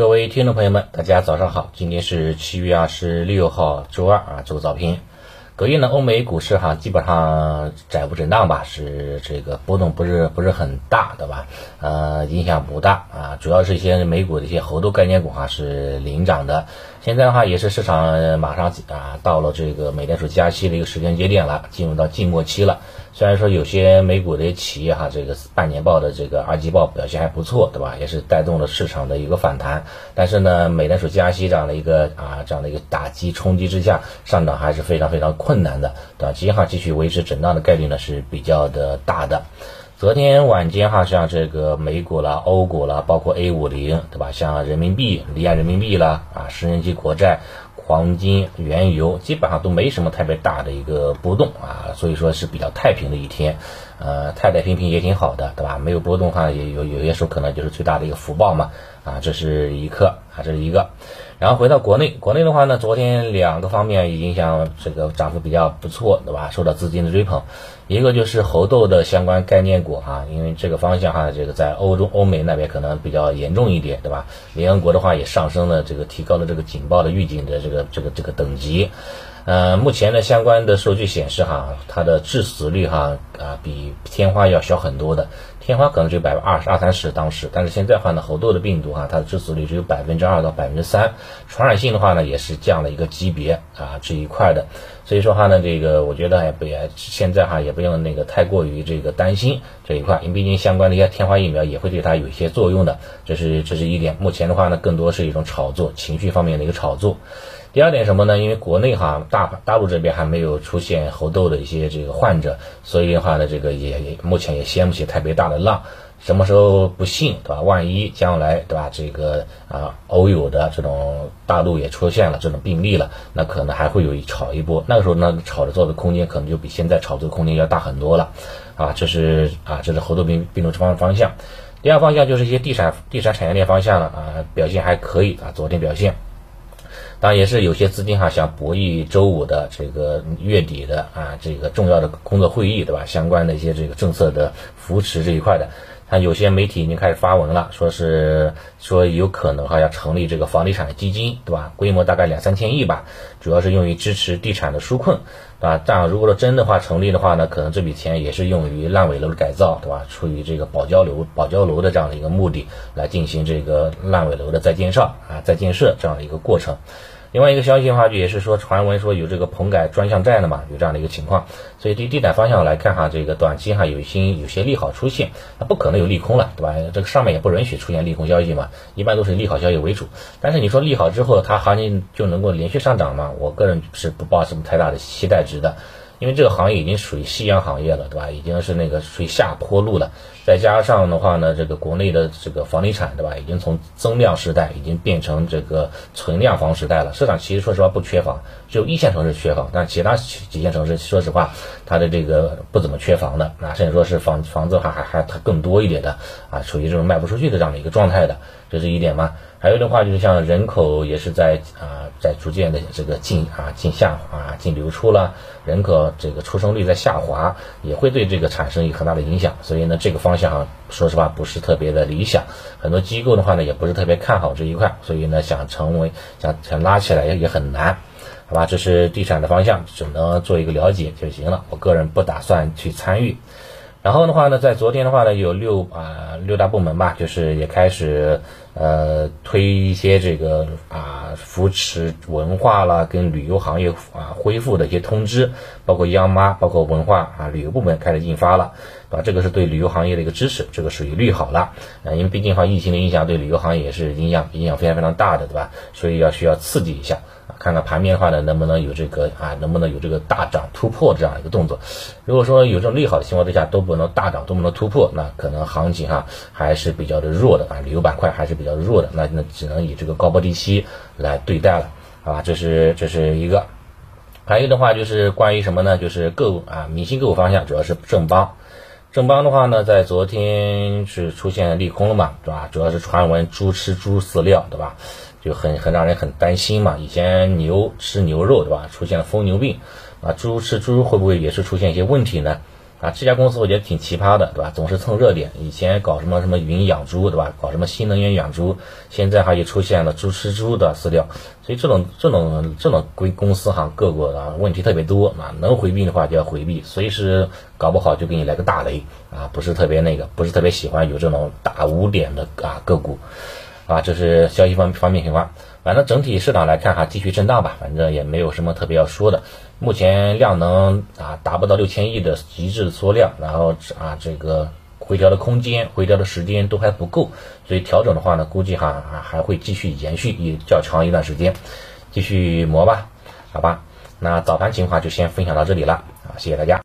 各位听众朋友们，大家早上好，今天是七月二十六号，周二啊，周早评。隔夜呢，欧美股市哈基本上窄幅震荡吧，是这个波动不是不是很大，对吧？呃，影响不大啊，主要是一些美股的一些猴头概念股哈是领涨的。现在的话也是市场马上啊到了这个美联储加息的一个时间节点了，进入到静默期了。虽然说有些美股的企业哈这个半年报的这个二季报表现还不错，对吧？也是带动了市场的一个反弹。但是呢，美联储加息这样的一个啊这样的一个打击冲击之下，上涨还是非常非常困困难的。短期哈继续维持震荡的概率呢是比较的大的。昨天晚间哈，像这个美股啦、欧股啦，包括 A 五零，对吧？像人民币、离岸人民币啦，啊，十年期国债、黄金、原油，基本上都没什么特别大的一个波动啊，所以说是比较太平的一天，呃，太太平平也挺好的，对吧？没有波动哈，也有有些时候可能就是最大的一个福报嘛，啊，这是一个啊，这是一个。然后回到国内，国内的话呢，昨天两个方面影响这个涨幅比较不错，对吧？受到资金的追捧，一个就是猴痘的相关概念股啊，因为这个方向哈，这个在欧洲、欧美那边可能比较严重一点，对吧？联合国的话也上升了这个提高了这个警报的预警的这个这个这个等级。呃，目前的相关的数据显示哈，它的致死率哈啊比天花要小很多的，天花可能只有百分之二十二三十当时，但是现在话呢，猴痘的病毒哈，它的致死率只有百分之二到百分之三，传染性的话呢也是降了一个级别啊这一块的，所以说话呢，这个我觉得也不也现在哈也不用那个太过于这个担心这一块，因为毕竟相关的一些天花疫苗也会对它有一些作用的，这是这是一点。目前的话呢，更多是一种炒作情绪方面的一个炒作。第二点什么呢？因为国内哈大大陆这边还没有出现猴痘的一些这个患者，所以的话呢，这个也也目前也掀不起特别大的浪。什么时候不幸对吧？万一将来对吧？这个啊偶有的这种大陆也出现了这种病例了，那可能还会有一炒一波。那个时候呢，炒的做的空间可能就比现在炒作空间要大很多了。啊，这是啊这是猴痘病病毒方方向。第二方向就是一些地产地产产业链方向了啊，表现还可以啊，昨天表现。当然也是有些资金哈想博弈周五的这个月底的啊这个重要的工作会议对吧？相关的一些这个政策的扶持这一块的，那有些媒体已经开始发文了，说是说有可能哈要成立这个房地产基金对吧？规模大概两三千亿吧，主要是用于支持地产的纾困，对吧？这样如果说真的话成立的话呢，可能这笔钱也是用于烂尾楼的改造对吧？出于这个保交楼保交楼的这样的一个目的来进行这个烂尾楼的再建设啊再建设这样的一个过程。另外一个消息的话，就也是说传闻说有这个棚改专项债的嘛，有这样的一个情况。所以对地产方向来看哈，这个短期哈有一些有些利好出现，那不可能有利空了，对吧？这个上面也不允许出现利空消息嘛，一般都是利好消息为主。但是你说利好之后，它行情就能够连续上涨吗？我个人是不抱什么太大的期待值的。因为这个行业已经属于夕阳行业了，对吧？已经是那个属于下坡路了。再加上的话呢，这个国内的这个房地产，对吧？已经从增量时代已经变成这个存量房时代了。市场其实说实话不缺房，只有一线城市缺房，但其他几线城市说实话，它的这个不怎么缺房的啊，甚至说是房房子还还还它更多一点的啊，处于这种卖不出去的这样的一个状态的，这是一点嘛。还有的话就是像人口也是在啊在逐渐的这个进啊进下滑啊进流出了，人口这个出生率在下滑，也会对这个产生一个很大的影响。所以呢，这个方向说实话不是特别的理想，很多机构的话呢也不是特别看好这一块，所以呢想成为想想拉起来也也很难，好吧？这是地产的方向，只能做一个了解就行了。我个人不打算去参与。然后的话呢，在昨天的话呢，有六啊六大部门吧，就是也开始呃推一些这个啊扶持文化啦跟旅游行业啊恢复的一些通知，包括央妈，包括文化啊旅游部门开始印发了，对吧？这个是对旅游行业的一个支持，这个属于利好了。啊，因为毕竟话疫情的影响对旅游行业也是影响影响非常非常大的，对吧？所以要需要刺激一下。看看盘面的话呢，能不能有这个啊，能不能有这个大涨突破这样一个动作？如果说有这种利好的情况之下都不能大涨，都不能突破，那可能行情哈还是比较的弱的啊，旅游板块还是比较弱的，那那只能以这个高波低吸来对待了，好吧？这是这是一个，还有的话就是关于什么呢？就是个股啊，明星个股方向主要是正邦，正邦的话呢，在昨天是出现利空了嘛，对吧？主要是传闻猪吃猪饲料，对吧？就很很让人很担心嘛，以前牛吃牛肉对吧？出现了疯牛病，啊，猪吃猪会不会也是出现一些问题呢？啊，这家公司我觉得挺奇葩的，对吧？总是蹭热点，以前搞什么什么云养猪，对吧？搞什么新能源养猪，现在哈又出现了猪吃猪的饲料，所以这种这种这种规公司哈，个个的问题特别多啊，能回避的话就要回避，随时搞不好就给你来个大雷啊，不是特别那个，不是特别喜欢有这种大污点的啊个股，啊，这是消息方方面情况。反正整体市场来看哈，继续震荡吧，反正也没有什么特别要说的。目前量能啊达不到六千亿的极致缩量，然后啊这个回调的空间、回调的时间都还不够，所以调整的话呢，估计哈啊还会继续延续一较长一段时间，继续磨吧，好吧。那早盘情况就先分享到这里了啊，谢谢大家。